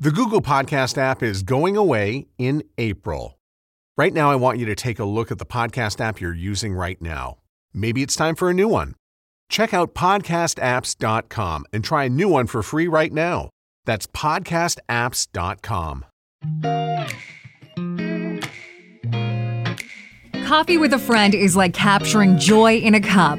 The Google Podcast app is going away in April. Right now, I want you to take a look at the podcast app you're using right now. Maybe it's time for a new one. Check out podcastapps.com and try a new one for free right now. That's podcastapps.com. Coffee with a friend is like capturing joy in a cup.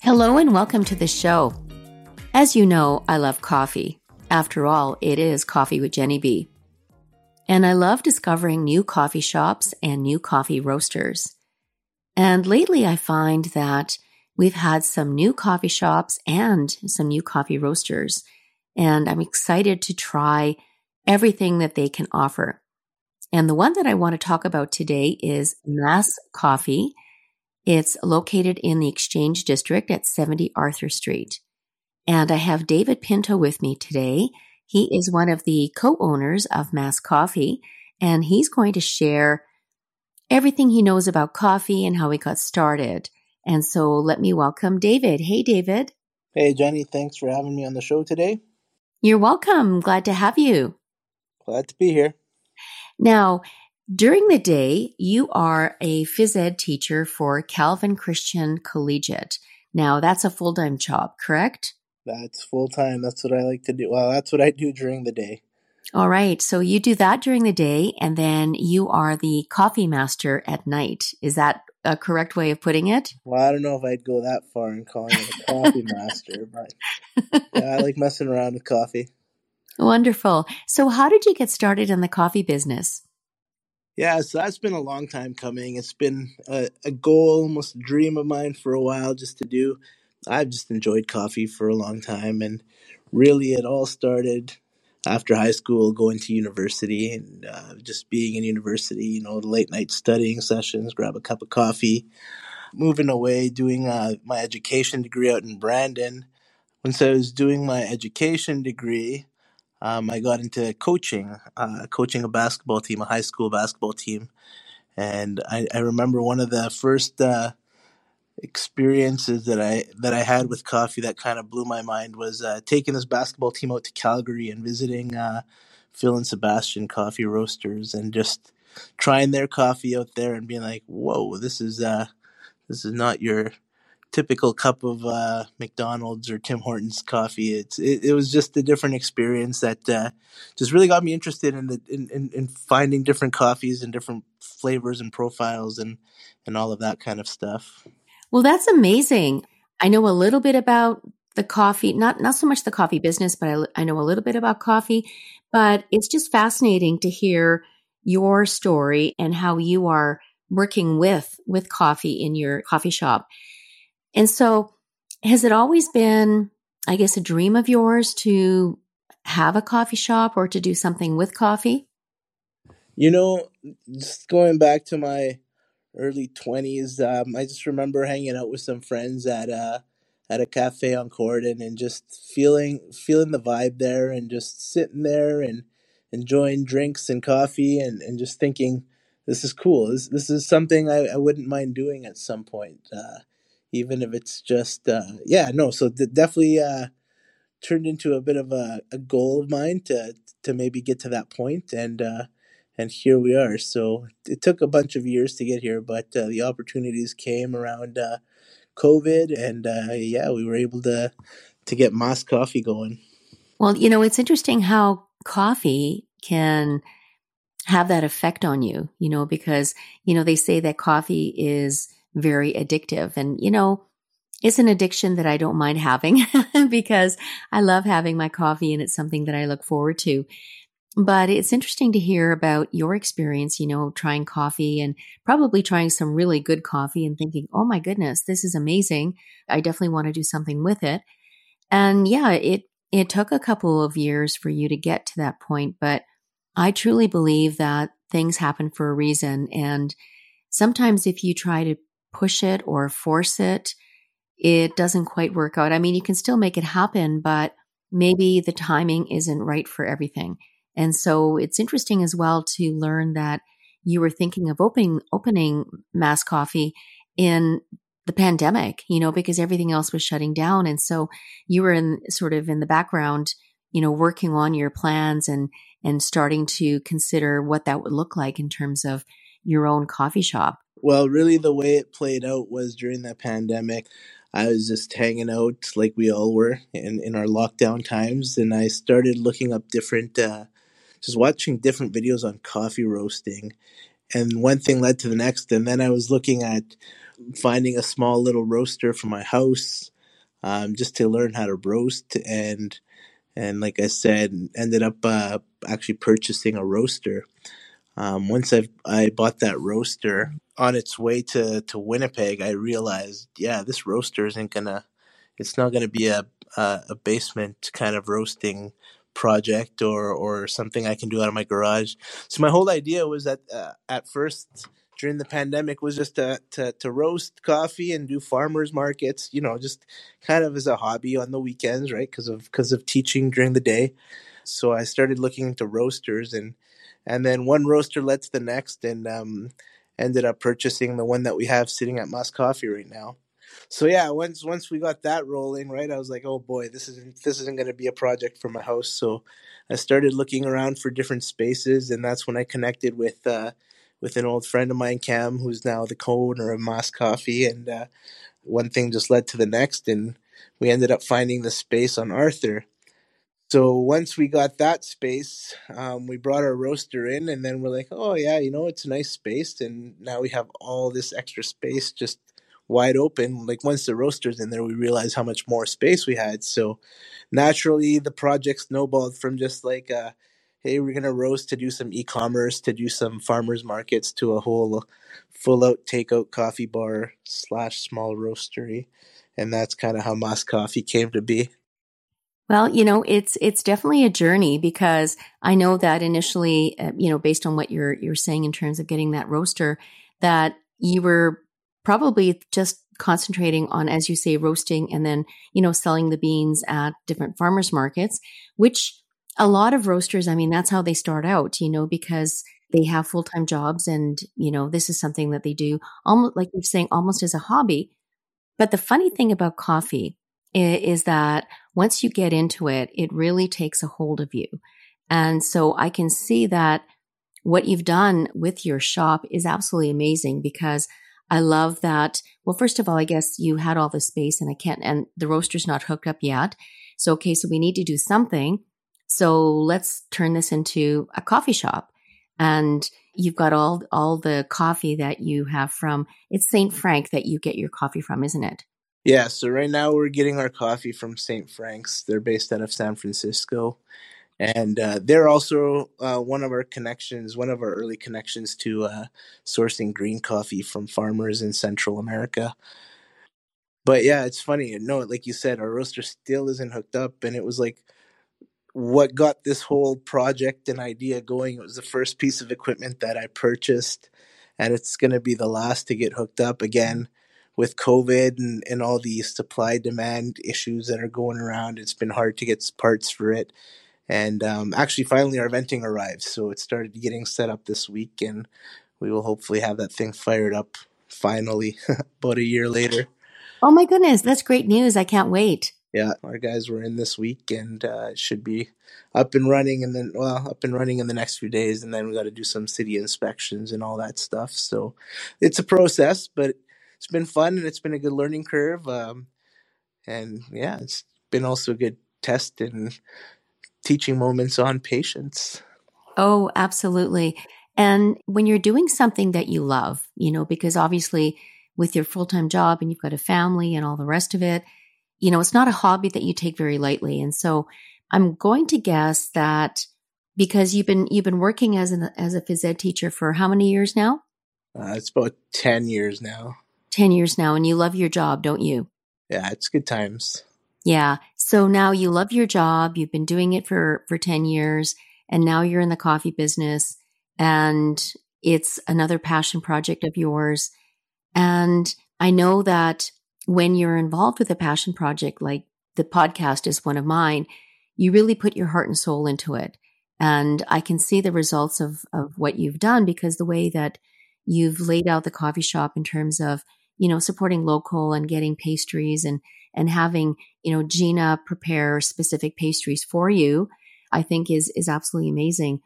Hello and welcome to the show. As you know, I love coffee. After all, it is Coffee with Genny B. And I love discovering new coffee shops and new coffee roasters. And lately I find that we've had some new coffee shops and some new coffee roasters. And I'm excited to try everything that they can offer. And the one that I want to talk about today is Más Coffee it's located in the Exchange District at 70 Arthur Street. And I have David Pinto with me today. He is one of the co owners of Más Coffee, and he's going to share everything he knows about coffee and how he got started. And so let me welcome David. Hey, David. Hey, Genny. Thanks for having me on the show today. You're welcome. Glad to have you. Glad to be here. Now, during the day, you are a phys ed teacher for Calvin Christian Collegiate. Now, that's a full time job, correct? That's full time. That's what I like to do. Well, that's what I do during the day. All right. So you do that during the day, and then you are the coffee master at night. Is that a correct way of putting it? Well, I don't know if I'd go that far in calling it a coffee master, but yeah, I like messing around with coffee. Wonderful. So, how did you get started in the coffee business? Yeah, so that's been a long time coming. It's been a, a, goal, almost a dream of mine for a while just to do. I've just enjoyed coffee for a long time, and really it all started after high school, going to university, and uh, just being in university, you know, the late night studying sessions, grab a cup of coffee, moving away, doing uh, my education degree out in Brandon. Once I was doing my education degree, um, I got into coaching, uh, coaching a basketball team, a high school basketball team. And I, I remember one of the first uh, experiences that I that I had with coffee that kind of blew my mind was uh, taking this basketball team out to Calgary and visiting uh, Phil and Sebastian Coffee Roasters and just trying their coffee out there and being like, "Whoa, this is uh, this is not your typical cup of uh, McDonald's or Tim Hortons coffee. It's it, it was just a different experience that uh, just really got me interested in the in, in, in, finding different coffees and different flavors and profiles and and all of that kind of stuff. Well, that's amazing. I know a little bit about the coffee, not not so much the coffee business, but I, I know a little bit about coffee. But it's just fascinating to hear your story and how you are working with with coffee in your coffee shop and so, has it always been, I guess, a dream of yours to have a coffee shop or to do something with coffee? You know, just going back to my early 20s, um, I just remember hanging out with some friends at a, at a cafe on Corydon and just feeling feeling the vibe there and just sitting there and enjoying drinks and coffee and, and just thinking this is cool. This, this is something I, I wouldn't mind doing at some point. Uh, even if it's just uh, yeah no so th- definitely uh, turned into a bit of a, a goal of mine to to maybe get to that point and uh, and here we are. So it took a bunch of years to get here but uh, the opportunities came around uh, covid and uh, yeah we were able to to get Más coffee going. Well you know it's interesting how coffee can have that effect on you you know because you know they say that coffee is very addictive. And, you know, it's an addiction that I don't mind having because I love having my coffee and it's something that I look forward to. But it's interesting to hear about your experience, you know, trying coffee and probably trying some really good coffee and thinking, oh my goodness, this is amazing. I definitely want to do something with it. And yeah, it, it took a couple of years for you to get to that point, but I truly believe that things happen for a reason. And sometimes if you try to push it or force it, it doesn't quite work out. I mean, you can still make it happen, but maybe the timing isn't right for everything. And so it's interesting as well to learn that you were thinking of opening opening Más Coffee in the pandemic, you know, because everything else was shutting down. And so you were in sort of in the background, you know, working on your plans and and starting to consider what that would look like in terms of your own coffee shop. Well, really the way it played out was during the pandemic. I was just hanging out like we all were in, in our lockdown times, and I started looking up different, uh, just watching different videos on coffee roasting. And one thing led to the next, and then I was looking at finding a small little roaster for my house um, just to learn how to roast. And and like I said, ended up uh, actually purchasing a roaster. Um, once I I bought that roaster on its way to to Winnipeg, I realized, yeah, this roaster isn't gonna, it's not gonna be a a, a basement kind of roasting project or or something I can do out of my garage. So my whole idea was that uh, at first during the pandemic was just to, to to roast coffee and do farmers markets, you know, just kind of as a hobby on the weekends, right? Because of because of teaching during the day. So I started looking into roasters and and then one roaster led to the next and um, ended up purchasing the one that we have sitting at Más Coffee right now. So yeah, once once we got that rolling, right, I was like, oh boy, this isn't this isn't going to be a project for my house. So I started looking around for different spaces, and that's when I connected with uh, with an old friend of mine, Cam, who's now the co-owner of Más Coffee, and uh, one thing just led to the next, and we ended up finding the space on Arthur. So once we got that space, um, we brought our roaster in, and then we're like, oh yeah, you know, it's a nice space, and now we have all this extra space just wide open. Like once the roaster's in there, we realized how much more space we had. So naturally, the project snowballed from just like, uh, hey, we're gonna roast to do some e-commerce, to do some farmers markets, to a whole full-out takeout coffee bar slash small roastery, and that's kind of how Más Coffee came to be. Well, you know, it's it's definitely a journey because I know that initially, uh, you know, based on what you're you're saying in terms of getting that roaster, that you were probably just concentrating on, as you say, roasting and then you know selling the beans at different farmers markets, which a lot of roasters, I mean, that's how they start out, you know, because they have full time jobs and you know this is something that they do almost like you're saying, almost as a hobby. But the funny thing about coffee is that once you get into it, it really takes a hold of you. And so I can see that what you've done with your shop is absolutely amazing because I love that. Well, first of all, I guess you had all the space and I can't, and the roaster's not hooked up yet. So, okay, so we need to do something. So let's turn this into a coffee shop. And you've got all, all the coffee that you have from, it's St. Frank that you get your coffee from, isn't it? Yeah, so right now we're getting our coffee from St. Frank's. They're based out of San Francisco. And uh, they're also uh, one of our connections, one of our early connections to uh, sourcing green coffee from farmers in Central America. But yeah, it's funny. No, like you said, our roaster still isn't hooked up. And it was like what got this whole project and idea going. It was the first piece of equipment that I purchased. And it's going to be the last to get hooked up again with COVID and, and all the supply demand issues that are going around, it's been hard to get parts for it. And um, actually, finally, our venting arrived. So it started getting set up this week, and we will hopefully have that thing fired up finally about a year later. Oh my goodness, that's great news. I can't wait. Yeah, our guys were in this week and uh, it should be up and running and then, well, up and running in the next few days. And then we got to do some city inspections and all that stuff. So it's a process, but it's been fun and it's been a good learning curve. Um, and yeah, it's been also a good test and teaching moments on patience. Oh, absolutely. And when you're doing something that you love, you know, because obviously with your full time job and you've got a family and all the rest of it, you know, it's not a hobby that you take very lightly. And so I'm going to guess that because you've been you've been working as an as a phys ed teacher for how many years now? Uh, it's about ten years now. 10 years now and you love your job, don't you? Yeah, it's good times. Yeah. So now you love your job. You've been doing it for, for 10 years and now you're in the coffee business and it's another passion project of yours. And I know that when you're involved with a passion project, like the podcast is one of mine, you really put your heart and soul into it. And I can see the results of, of what you've done because the way that you've laid out the coffee shop in terms of, you know, supporting local and getting pastries and, and having, you know, Gina prepare specific pastries for you, I think is, is absolutely amazing.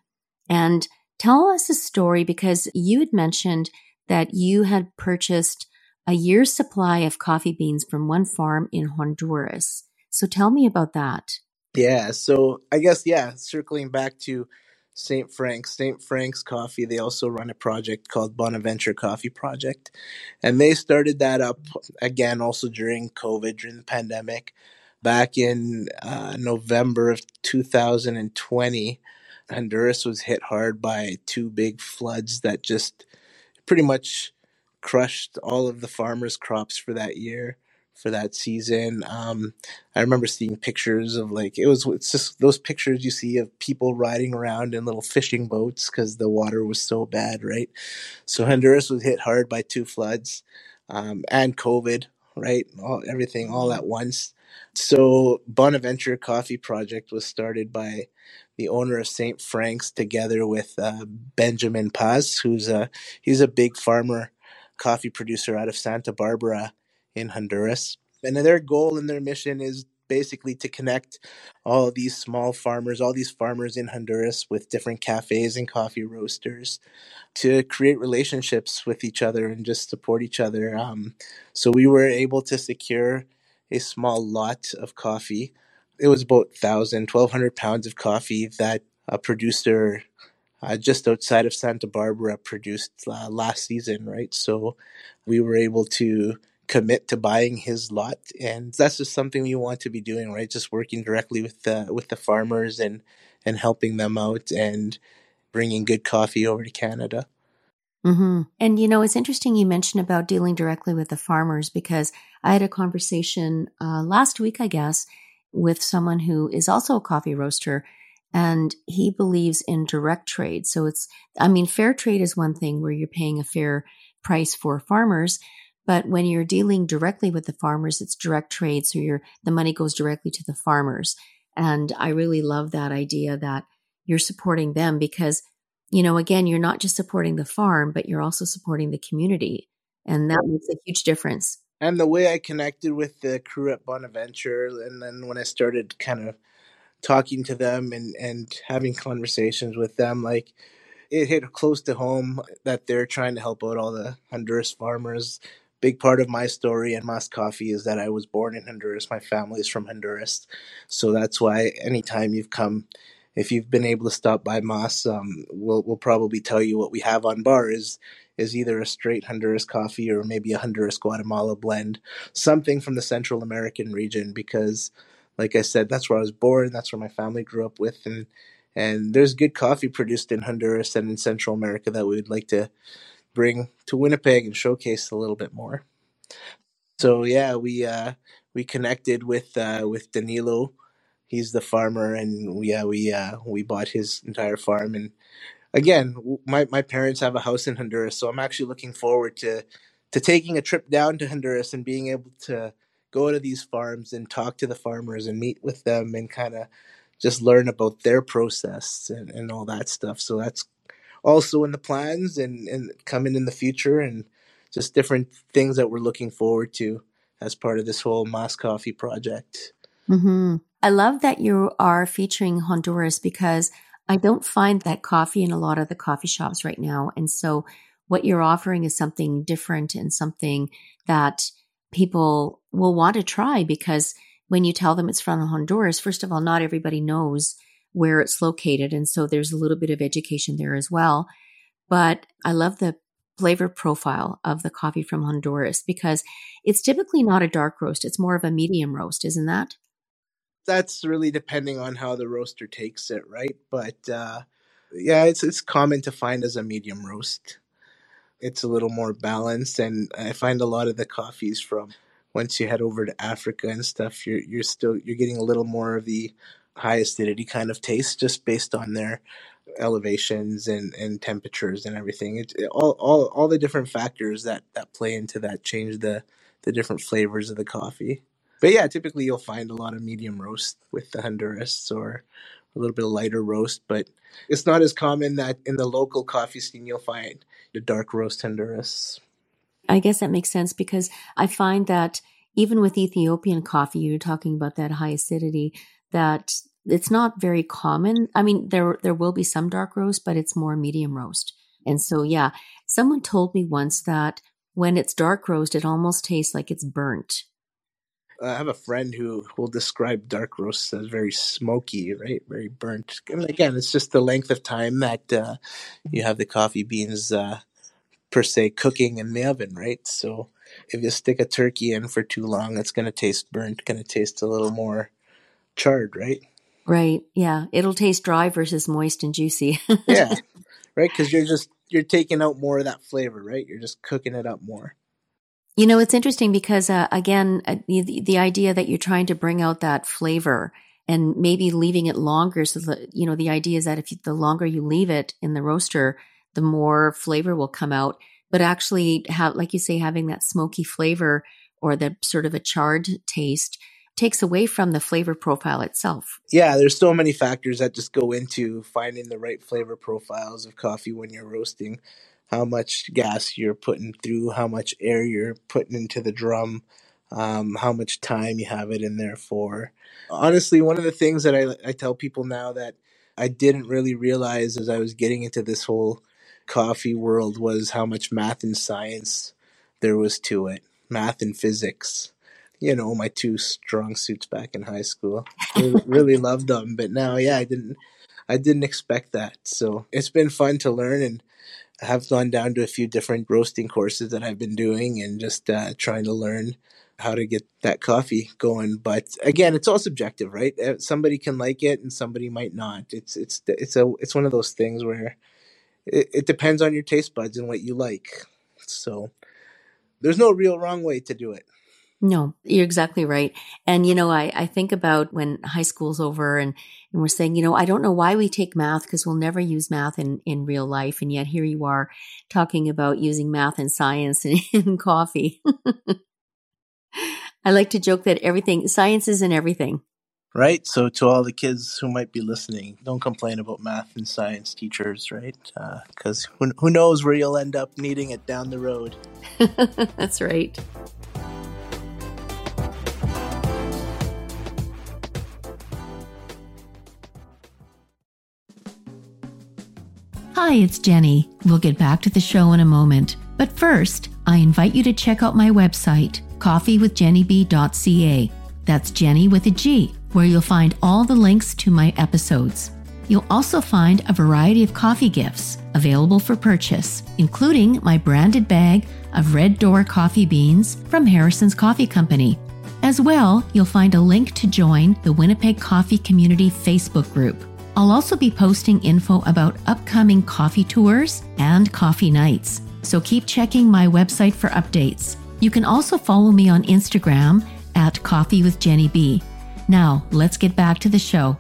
And tell us a story because you had mentioned that you had purchased a year's supply of coffee beans from one farm in Honduras. So tell me about that. Yeah, so I guess yeah, circling back to St. Frank's, St. Frank's Coffee, they also run a project called Bonaventure Coffee Project. And they started that up again also during COVID, during the pandemic, back in uh, November of 2020. Honduras was hit hard by two big floods that just pretty much crushed all of the farmers' crops for that year for that season. Um, I remember seeing pictures of like it was it's just those pictures you see of people riding around in little fishing boats because the water was so bad, right? So Honduras was hit hard by two floods um, and COVID, right? All everything all at once. So Bonaventure Coffee Project was started by the owner of St. Frank's together with uh, Benjamin Paz, who's a he's a big farmer coffee producer out of Santa Barbara in Honduras. And their goal and their mission is basically to connect all these small farmers, all these farmers in Honduras with different cafes and coffee roasters to create relationships with each other and just support each other. Um, so we were able to secure a small lot of coffee. It was about 1,000, 1,200 pounds of coffee that a producer uh, just outside of Santa Barbara produced uh, last season, right? So we were able to commit to buying his lot, and that's just something we want to be doing, right? Just working directly with the with the farmers and and helping them out and bringing good coffee over to Canada. Mm-hmm. And you know, it's interesting you mentioned about dealing directly with the farmers because I had a conversation uh, last week, I guess, with someone who is also a coffee roaster and he believes in direct trade. So it's, I mean, fair trade is one thing where you're paying a fair price for farmers, but when you're dealing directly with the farmers, it's direct trade. So your the money goes directly to the farmers. And I really love that idea that you're supporting them because, you know, again, you're not just supporting the farm, but you're also supporting the community. And that makes a huge difference. And the way I connected with the crew at Bonaventure, and then when I started kind of talking to them and, and having conversations with them, like it hit close to home that they're trying to help out all the Honduras farmers big part of my story and Mas Coffee is that I was born in Honduras. My family is from Honduras. So that's why anytime you've come, if you've been able to stop by Mas, um, we'll, we'll probably tell you what we have on bar is is either a straight Honduras coffee or maybe a Honduras Guatemala blend, something from the Central American region because like I said, that's where I was born, that's where my family grew up with and and there's good coffee produced in Honduras and in Central America that we would like to bring to Winnipeg and showcase a little bit more. So yeah, we uh, we connected with uh, with Danilo. He's the farmer, and yeah, we uh, we bought his entire farm. And again, my my parents have a house in Honduras, so I'm actually looking forward to to taking a trip down to Honduras and being able to go to these farms and talk to the farmers and meet with them and kind of just learn about their process and, and all that stuff. So that's also in the plans and, and coming in the future and just different things that we're looking forward to as part of this whole Mas Coffee project. Mm-hmm. I love that you are featuring Honduras because I don't find that coffee in a lot of the coffee shops right now. And so what you're offering is something different and something that people will want to try because when you tell them it's from Honduras, first of all, not everybody knows where it's located. And so there's a little bit of education there as well. But I love the flavor profile of the coffee from Honduras because it's typically not a dark roast. It's more of a medium roast, isn't that? That's really depending on how the roaster takes it, right? But uh, yeah, it's it's common to find as a medium roast. It's a little more balanced, and I find a lot of the coffees from once you head over to Africa and stuff, you're you're still you're getting a little more of the high acidity kind of taste just based on their elevations and, and temperatures and everything. It, all, all all the different factors that, that play into that change the the different flavors of the coffee. But yeah, typically you'll find a lot of medium roast with the Honduras or a little bit lighter roast, but it's not as common that in the local coffee scene you'll find the dark roast Honduras. I guess that makes sense because I find that even with Ethiopian coffee, you're talking about that high acidity, that it's not very common. I mean, there there will be some dark roast, but it's more medium roast. And so, yeah, someone told me once that when it's dark roast, it almost tastes like it's burnt. I have a friend who will describe dark roast as very smoky, right? Very burnt. And again, it's just the length of time that uh, you have the coffee beans uh, per se cooking in the oven, right? So if you stick a turkey in for too long, it's going to taste burnt, going to taste a little more charred, right? Right. Yeah. It'll taste dry versus moist and juicy. Yeah, right. Because you're just you're taking out more of that flavor, right? You're just cooking it up more. You know, it's interesting because, uh, again, uh, the, the idea that you're trying to bring out that flavor and maybe leaving it longer. So, the, you know, the idea is that if you, the longer you leave it in the roaster, the more flavor will come out. But actually, have, like you say, having that smoky flavor or the sort of a charred taste takes away from the flavor profile itself. yeah, there's so many factors that just go into finding the right flavor profiles of coffee when you're roasting. How much gas you're putting through, how much air you're putting into the drum, um, how much time you have it in there for. Honestly, one of the things that I, I tell people now that I didn't really realize as I was getting into this whole coffee world was how much math and science there was to it. Math and physics. You know, my two strong suits back in high school. Really, really loved them, but now, yeah, I didn't, I didn't expect that. So it's been fun to learn, and I have gone down to a few different roasting courses that I've been doing, and just uh, trying to learn how to get that coffee going. But again, it's all subjective, right? Uh, Somebody can like it, and somebody might not. It's it's it's a it's one of those things where it, it depends on your taste buds and what you like. So there's no real wrong way to do it. No, you're exactly right. And, you know, I, I think about when high school's over and, and we're saying, you know, I don't know why we take math because we'll never use math in, in real life. And yet here you are talking about using math and science in, in coffee. I like to joke that everything, science is in everything. Right. So to all the kids who might be listening, don't complain about math and science teachers, right? Uh, because who, who knows where you'll end up needing it down the road. That's right. Hi, it's Genny. We'll get back to the show in a moment. But first, I invite you to check out my website, coffeewithgennyb.ca. That's Genny with a G, where you'll find all the links to my episodes. You'll also find a variety of coffee gifts available for purchase, including my branded bag of Red Door coffee beans from Harrison's Coffee Company. As well, you'll find a link to join the Winnipeg Coffee Community Facebook group. I'll also be posting info about upcoming coffee tours and coffee nights, so keep checking my website for updates. You can also follow me on Instagram at Coffee with Genny B. Now, let's get back to the show.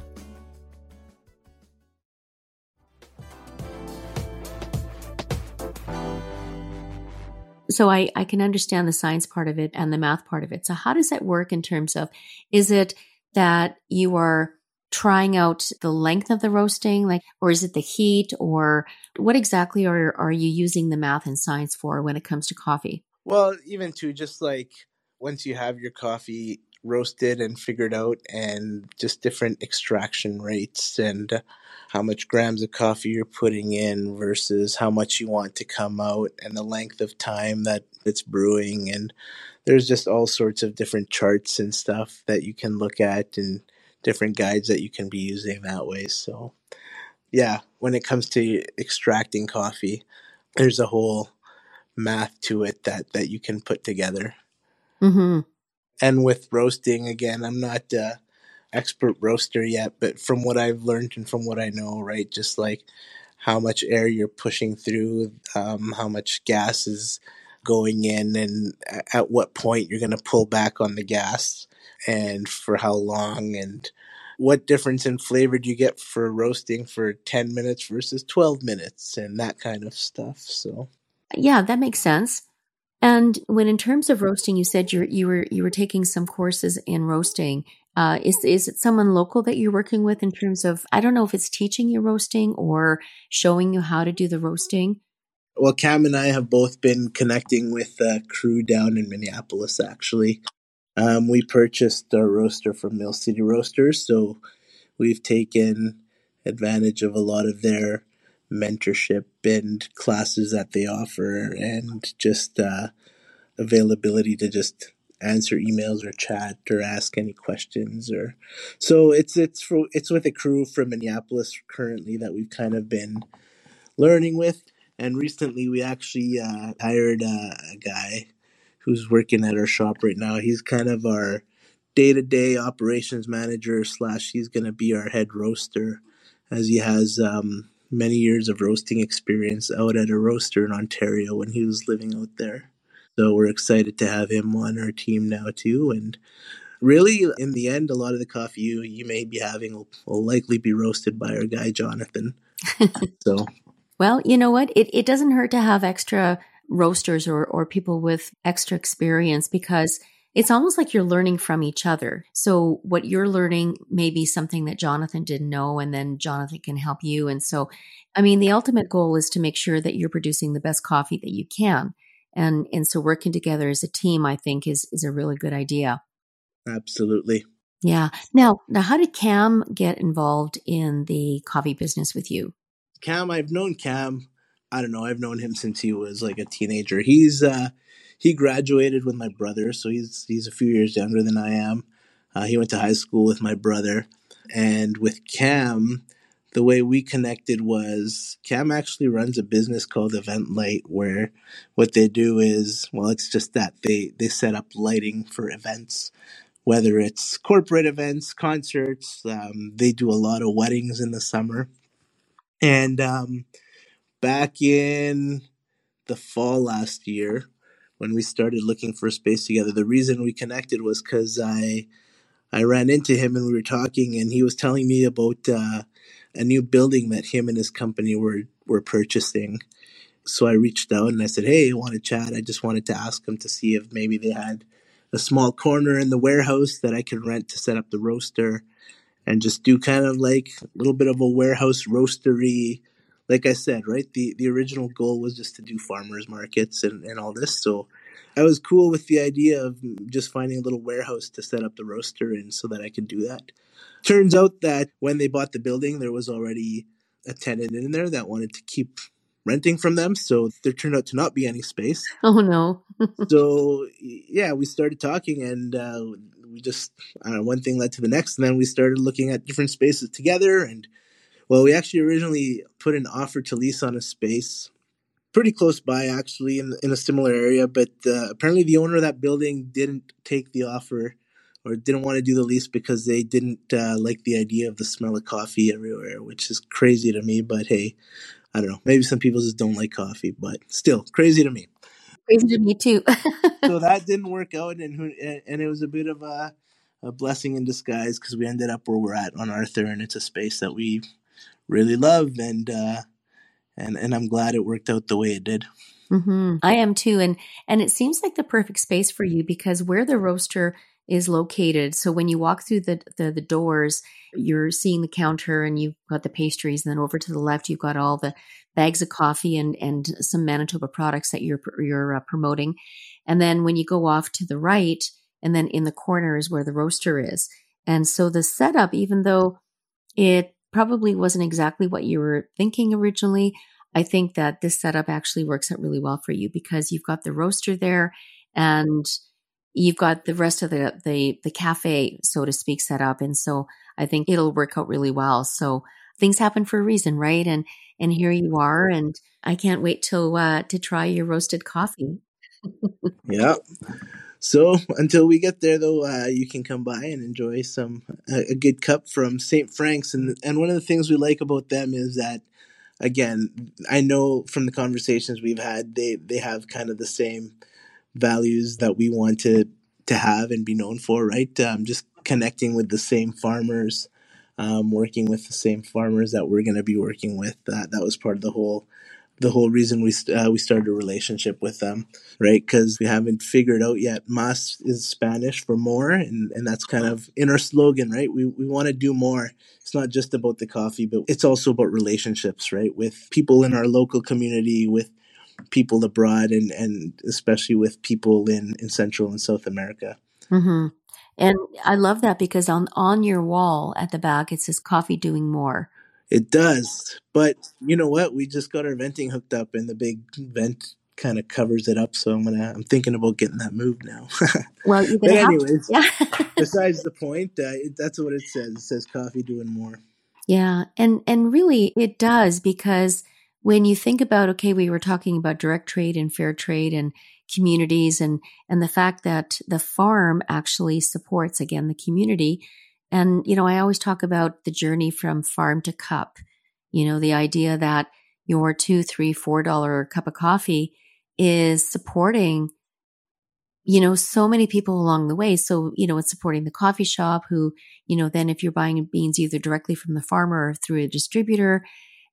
So I, I can understand the science part of it and the math part of it. So how does that work in terms of is it that you are trying out the length of the roasting, like, or is it the heat, or what exactly are are you using the math and science for when it comes to coffee? Well, even to just like once you have your coffee roasted and figured out, and just different extraction rates and how much grams of coffee you're putting in versus how much you want to come out, and the length of time that it's brewing. And there's just all sorts of different charts and stuff that you can look at and different guides that you can be using that way. So, yeah, when it comes to extracting coffee, there's a whole math to it that that you can put together. Mm-hmm. And with roasting, again, I'm not a expert roaster yet, but from what I've learned and from what I know, right, just like how much air you're pushing through, um, how much gas is going in, and at what point you're going to pull back on the gas, and for how long, and what difference in flavor do you get for roasting for 10 minutes versus 12 minutes and that kind of stuff. So, yeah, that makes sense. And when in terms of roasting, you said you you were you were taking some courses in roasting. Uh, is is it someone local that you're working with in terms of I don't know if it's teaching you roasting or showing you how to do the roasting? Well, Cam and I have both been connecting with a crew down in Minneapolis. Actually, um, we purchased our roaster from Mill City Roasters, so we've taken advantage of a lot of their mentorship and classes that they offer and just uh, availability to just answer emails or chat or ask any questions or so it's it's for it's with a crew from Minneapolis currently that we've kind of been learning with. And recently we actually uh, hired uh, a guy who's working at our shop right now he's kind of our day-to-day operations manager slash he's going to be our head roaster as he has um, many years of roasting experience out at a roaster in Ontario when he was living out there. So we're excited to have him on our team now too. And really, in the end, a lot of the coffee you, you may be having will, will likely be roasted by our guy Jonathan. so, well, you know what? It it doesn't hurt to have extra roasters or or people with extra experience because it's almost like you're learning from each other. So what you're learning may be something that Jonathan didn't know, and then Jonathan can help you. And so, I mean, the ultimate goal is to make sure that you're producing the best coffee that you can. And and so working together as a team, I think, is is a really good idea. Absolutely. Yeah. Now, now, how did Cam get involved in the coffee business with you? Cam, I've known Cam. I don't know. I've known him since he was like a teenager. He's uh, he graduated with my brother, so he's he's a few years younger than I am. Uh, he went to high school with my brother, and with Cam, the way we connected was Cam actually runs a business called Event Light, where what they do is well, it's just that they they set up lighting for events, whether it's corporate events, concerts. Um, they do a lot of weddings in the summer, and um, back in the fall last year, when we started looking for space together. The reason we connected was because I I ran into him and we were talking, and he was telling me about uh, a new building that him and his company were were purchasing. So I reached out and I said, "Hey, I want to chat. I just wanted to ask him to see if maybe they had a small corner in the warehouse that I could rent to set up the roaster." and just do kind of like a little bit of a warehouse roastery like I said, right? The the original goal was just to do farmers markets and, and all this. So I was cool with the idea of just finding a little warehouse to set up the roaster in so that I could do that. Turns out that when they bought the building, there was already a tenant in there that wanted to keep renting from them. So there turned out to not be any space. Oh no. so yeah, we started talking and uh, we just know, one thing led to the next, and then we started looking at different spaces together and well, we actually originally put an offer to lease on a space pretty close by, actually, in, in a similar area. But uh, apparently, the owner of that building didn't take the offer or didn't want to do the lease because they didn't uh, like the idea of the smell of coffee everywhere, which is crazy to me. But hey, I don't know. Maybe some people just don't like coffee, but still crazy to me. Crazy to me too. so that didn't work out, and and it was a bit of a, a blessing in disguise because we ended up where we're at on Arthur, and it's a space that we really love and uh, and and I'm glad it worked out the way it did. Mm-hmm. I am too, and and it seems like the perfect space for you because where the roaster is located. So when you walk through the, the, the doors, you're seeing the counter, and you've got the pastries, and then over to the left, you've got all the bags of coffee and and some Manitoba products that you're you're uh, promoting, and then when you go off to the right, and then in the corner is where the roaster is, and so the setup, even though it probably wasn't exactly what you were thinking originally. I think that this setup actually works out really well for you because you've got the roaster there and you've got the rest of the the the cafe so to speak set up and so I think it'll work out really well. So things happen for a reason, right? And and here you are and I can't wait to uh to try your roasted coffee. yeah. So until we get there, though, uh, you can come by and enjoy some a good cup from St. Frank's, and and one of the things we like about them is that, again, I know from the conversations we've had, they they have kind of the same values that we want to to have and be known for, right? Um, just connecting with the same farmers, um, working with the same farmers that we're going to be working with. That that was part of the whole the whole reason we uh, we started a relationship with them, right? Because we haven't figured out yet. Mas is Spanish for more, and, and that's kind of in our slogan, right? We we want to do more. It's not just about the coffee, but it's also about relationships, right? With people in our local community, with people abroad, and and especially with people in in Central and South America. Mm-hmm. And I love that because on on your wall at the back it says "Coffee Doing More." It does. But you know what? We just got our venting hooked up and the big vent kind of covers it up. So I'm gonna I'm thinking about getting that moved now. well, you but anyways, yeah. besides the point, uh, it, that's what it says. It says coffee doing more. Yeah, and and really it does because when you think about okay, we were talking about direct trade and fair trade and communities and and the fact that the farm actually supports again the community and, you know, I always talk about the journey from farm to cup. You know, the idea that your two, three, four dollar cup of coffee is supporting, you know, so many people along the way. So, you know, it's supporting the coffee shop who, you know, then if you're buying beans either directly from the farmer or through a distributor,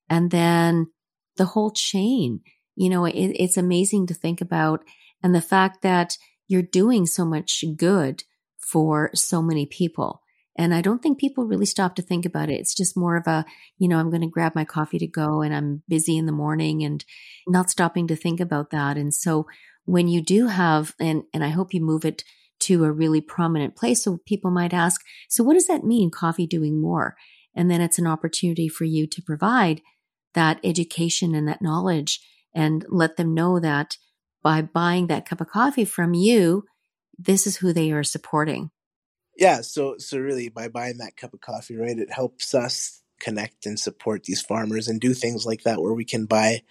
and then the whole chain, you know, it, it's amazing to think about. And the fact that you're doing so much good for so many people. And I don't think people really stop to think about it. It's just more of a, you know, I'm going to grab my coffee to go and I'm busy in the morning and not stopping to think about that. And so when you do have, and, and I hope you move it to a really prominent place. So people might ask, so what does that mean, coffee doing more? And then it's an opportunity for you to provide that education and that knowledge and let them know that by buying that cup of coffee from you, this is who they are supporting yeah so so really by buying that cup of coffee right it helps us connect and support these farmers and do things like that where we can buy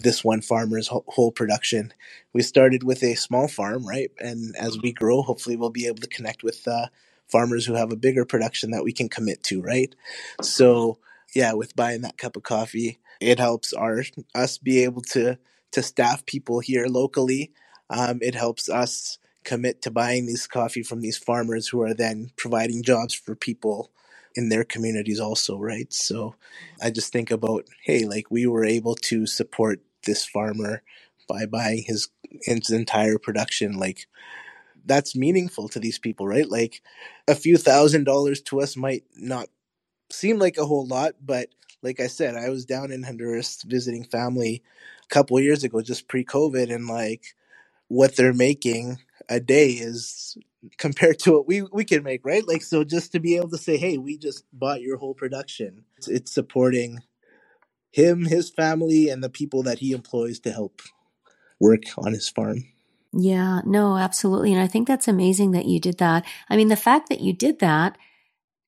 this one farmer's whole production. We started with a small farm right and as we grow hopefully we'll be able to connect with uh, farmers who have a bigger production that we can commit to right? So yeah with buying that cup of coffee it helps our us be able to to staff people here locally. Um, it helps us commit to buying this coffee from these farmers who are then providing jobs for people in their communities also right? So i just think about hey like we were able to support this farmer by buying his his entire production like that's meaningful to these people right? Like a few thousand dollars to us might not seem like a whole lot but like i said i was down in honduras visiting family a couple years ago just pre-covid and like what they're making a day is compared to what we we can make, right? Like so just to be able to say, "Hey, we just bought your whole production." It's, it's supporting him, his family and the people that he employs to help work on his farm. Yeah, no, absolutely. And I think that's amazing that you did that. I mean, the fact that you did that,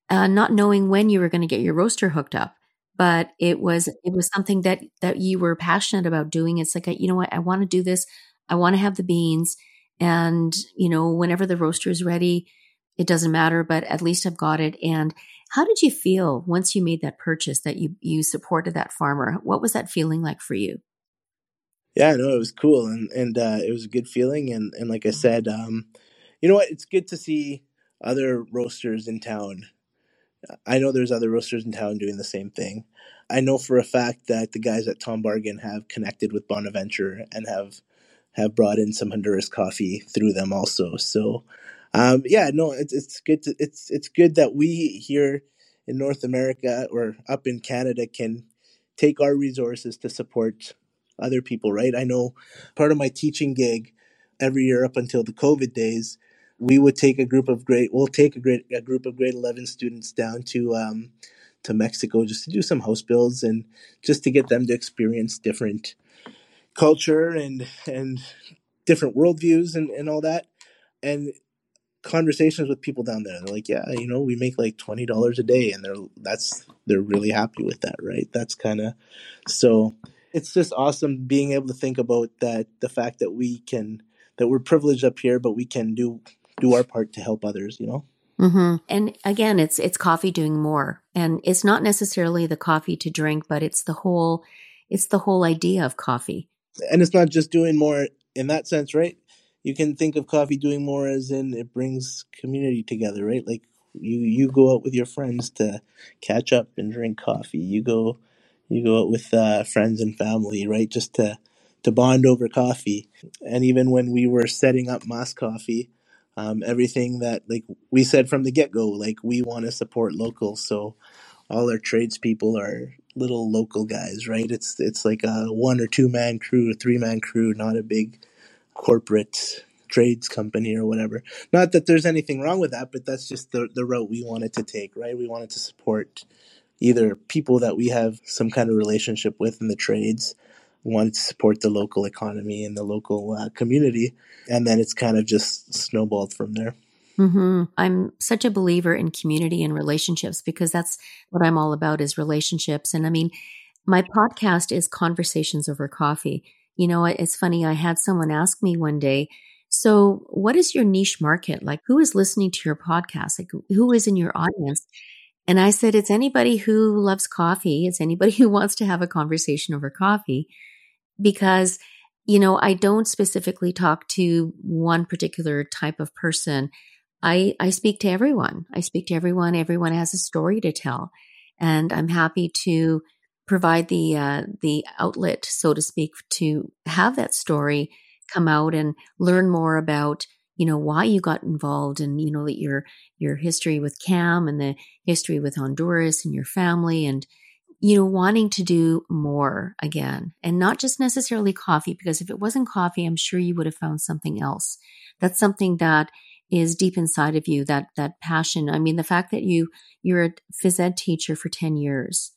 uh, not knowing when you were going to get your roaster hooked up, but it was it was something that that you were passionate about doing. It's like, you know what, I want to do this. I want to have the beans. And, you know, whenever the roaster is ready, it doesn't matter, but at least I've got it. And how did you feel once you made that purchase that you, you supported that farmer? What was that feeling like for you? Yeah, no, it was cool and, and uh, it was a good feeling. And, and like I said, um, you know what? It's good to see other roasters in town. I know there's other roasters in town doing the same thing. I know for a fact that the guys at Thom Bargen have connected with Bonaventure and have have brought in some Honduras coffee through them also. So, um, yeah, no, it's it's good. To, it's it's good that we here in North America or up in Canada can take our resources to support other people. Right? I know part of my teaching gig every year up until the COVID days, we would take a group of grade. We'll take a grade a group of grade eleven students down to. Um, to Mexico just to do some house builds and just to get them to experience different culture and and different worldviews and, and all that. And conversations with people down there. They're like, yeah, you know, we make like twenty dollars a day, and they're that's they're really happy with that, right? That's kind of so. It's just awesome being able to think about that. The fact that we can that we're privileged up here, but we can do do our part to help others. You know. Mm-hmm. And again, it's it's coffee doing more, and it's not necessarily the coffee to drink, but it's the whole it's the whole idea of coffee and it's not just doing more in that sense, right? You can think of coffee doing more as in it brings community together, right? Like You you go out with your friends to catch up and drink coffee. You go you go out with uh, friends and family, right? Just to to bond over coffee. And even when we were setting up Mas Coffee, um, everything that like we said from the get go, like we want to support local. So all our tradespeople are little local guys, right? It's it's like a one or two man crew, a three man crew, not a big corporate trades company or whatever. Not that there's anything wrong with that, but that's just the the route we wanted to take, right? We wanted to support either people that we have some kind of relationship with in the trades, wanted to support the local economy and the local uh, community, and then it's kind of just snowballed from there. Mm-hmm. I'm such a believer in community and relationships because that's what I'm all about is relationships. And I mean, my podcast is Conversations Over Coffee. You know, it's funny. I had someone ask me one day, so what is your niche market? Like, who is listening to your podcast? Like, who is in your audience? And I said, it's anybody who loves coffee. It's anybody who wants to have a conversation over coffee because, you know, I don't specifically talk to one particular type of person. I, I speak to everyone. I speak to everyone. Everyone has a story to tell. And I'm happy to provide the, uh, the outlet, so to speak, to have that story come out and learn more about you know why you got involved and you know that your your history with cam and the history with honduras and your family and you know wanting to do more again and not just necessarily coffee because if it wasn't coffee i'm sure you would have found something else that's something that is deep inside of you that that passion i mean the fact that you you're a phys ed teacher for 10 years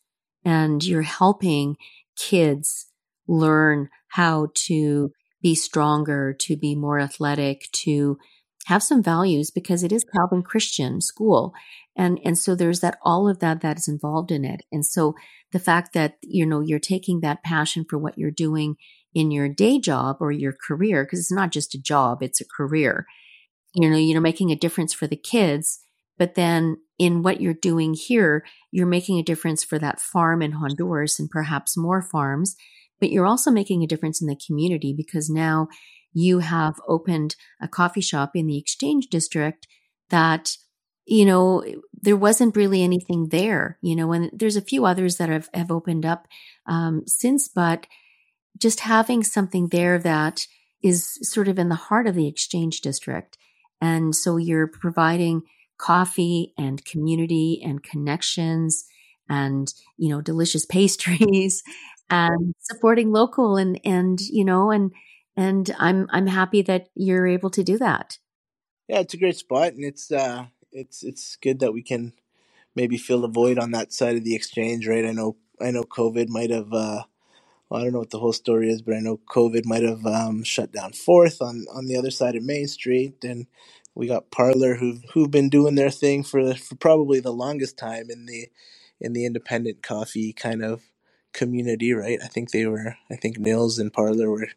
and you're helping kids learn how to be stronger, to be more athletic, to have some values because it is Calvin Christian school. And, and so there's that, all of that that is involved in it. And so the fact that, you know, you're taking that passion for what you're doing in your day job or your career, because it's not just a job, it's a career. You know, you're making a difference for the kids, but then in what you're doing here, you're making a difference for that farm in Honduras and perhaps more farms but you're also making a difference in the community because now you have opened a coffee shop in the exchange district that you know there wasn't really anything there you know and there's a few others that have, have opened up um, since but just having something there that is sort of in the heart of the exchange district and so you're providing coffee and community and connections and you know delicious pastries and supporting local and and you know and and I'm I'm happy that you're able to do that. Yeah, it's a great spot, and it's uh, it's it's good that we can maybe fill the void on that side of the exchange, right? I know I know COVID might have. Uh, well, I don't know what the whole story is, but I know COVID might have um, shut down Forth on on the other side of Main Street, and we got Parlour who who've been doing their thing for for probably the longest time in the in the independent coffee kind of community, right? I think they were, I think Nils and Parlour were,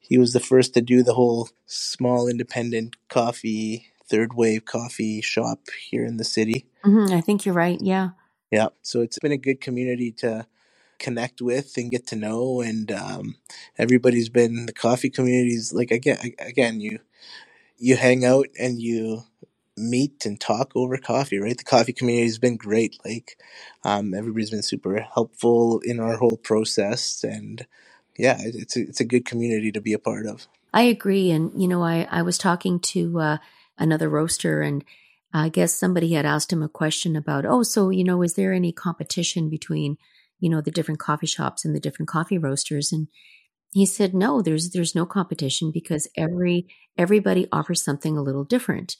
he was the first to do the whole small independent coffee, third wave coffee shop here in the city. Mm-hmm, I think you're right. Yeah. Yeah. So it's been a good community to connect with and get to know. And um, everybody's been, the coffee communities, like again, again, you, you hang out and you meet and talk over coffee, right? The coffee community has been great. Like, um, everybody's been super helpful in our whole process, and yeah, it's a, it's a good community to be a part of. I agree, and you know, I I was talking to uh, another roaster, and I guess somebody had asked him a question about, oh, so you know, is there any competition between you know the different coffee shops and the different coffee roasters, and he said no there's there's no competition because every everybody offers something a little different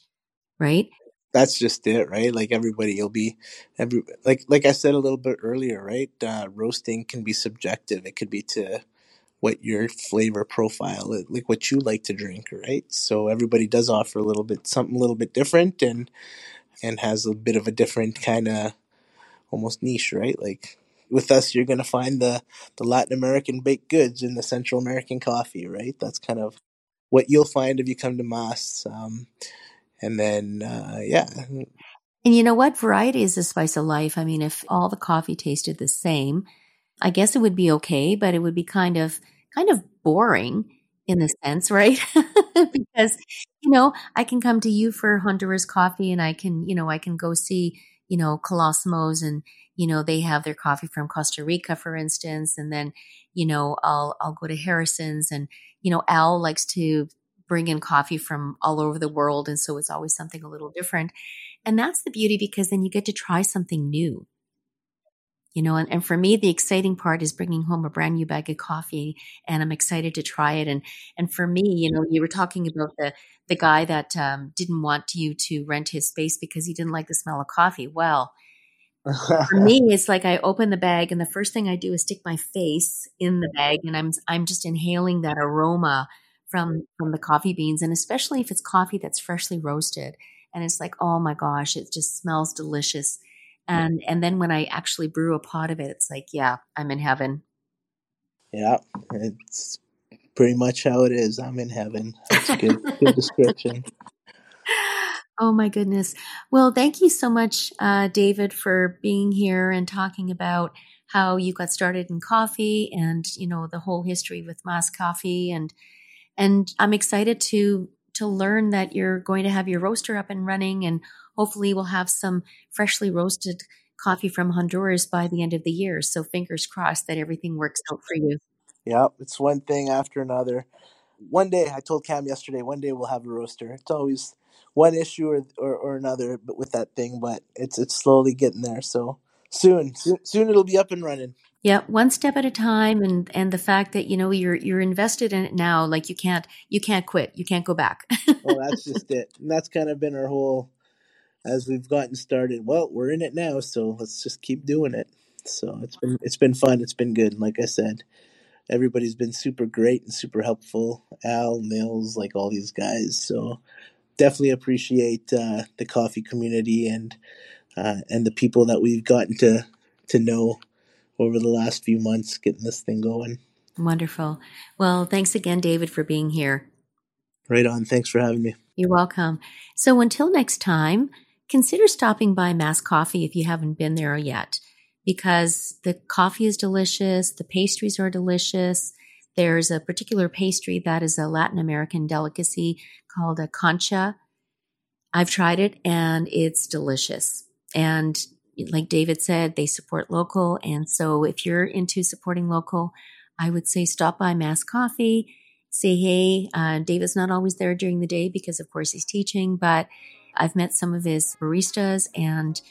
right? That's just it, right? Like everybody, you'll be every like like I said a little bit earlier, right? Uh, roasting can be subjective. It could be to what your flavor profile, like what you like to drink, right? So everybody does offer a little bit something a little bit different, and and has a bit of a different kind of almost niche, right? Like with us, you're gonna find the the Latin American baked goods and the Central American coffee, right? That's kind of what you'll find if you come to Más. Um, and then uh, yeah. And you know what? Variety is the spice of life. I mean, if all the coffee tasted the same, I guess it would be okay, but it would be kind of kind of boring in a sense, right? because, you know, I can come to you for Honduras coffee and I can, you know, I can go see, you know, Colosimo's and, you know, they have their coffee from Costa Rica, for instance. And then, you know, I'll, I'll go to Harrison's and, you know, Al likes to bring in coffee from all over the world. And so it's always something a little different. And that's the beauty because then you get to try something new you know and, and for me the exciting part is bringing home a brand new bag of coffee and i'm excited to try it and and for me you know you were talking about the the guy that um, didn't want you to rent his space because he didn't like the smell of coffee well for me it's like i open the bag and the first thing i do is stick my face in the bag and i'm i'm just inhaling that aroma from from the coffee beans. And especially if it's coffee that's freshly roasted and it's like oh my gosh it just smells delicious. And and then when i actually brew a pot of it it's like yeah i'm in heaven. Yeah it's pretty much how it is. I'm in heaven. That's a good good description oh my goodness well thank you so much uh, david for being here and talking about how you got started in coffee and you know the whole history with Más coffee and and i'm excited to to learn that you're going to have your roaster up and running and hopefully we'll have some freshly roasted coffee from Honduras by the end of the year. So fingers crossed that everything works out for you. Yeah, it's one thing after another. One day, I told Cam yesterday, one day we'll have a roaster. It's always one issue or, or, or another but with that thing, but it's it's slowly getting there. So soon, soon, soon it'll be up and running. Yeah, one step at a time, and and the fact that you know you're you're invested in it now, like you can't you can't quit, you can't go back. well, that's just it, and that's kind of been our whole as we've gotten started. Well, we're in it now, so let's just keep doing it. So it's been it's been fun. It's been good. Like I said, everybody's been super great and super helpful. Al, Nils, like all these guys. So definitely appreciate uh, the coffee community and uh, and the people that we've gotten to to know over the last few months getting this thing going. Wonderful. Well, thanks again, David, for being here. Right on. Thanks for having me. You're welcome. So until next time, consider stopping by Más Coffee if you haven't been there yet, because the coffee is delicious, the pastries are delicious. There's a particular pastry that is a Latin American delicacy called a concha. I've tried it and it's delicious. And like David said, they support local. And so if you're into supporting local, I would say stop by Más Coffee, say hey. Uh, David's not always there during the day because, of course, he's teaching, but I've met some of his baristas and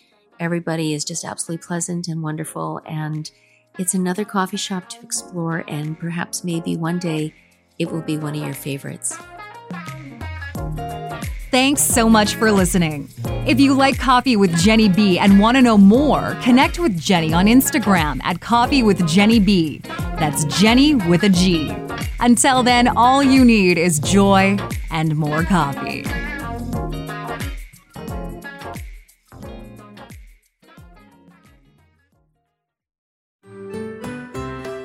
everybody is just absolutely pleasant and wonderful. And it's another coffee shop to explore, and perhaps maybe one day it will be one of your favorites. Thanks so much for listening. If you like Coffee with Genny B and want to know more, connect with Genny on Instagram at Coffee with Genny B. That's Genny with a G. Until then, all you need is joy and more coffee.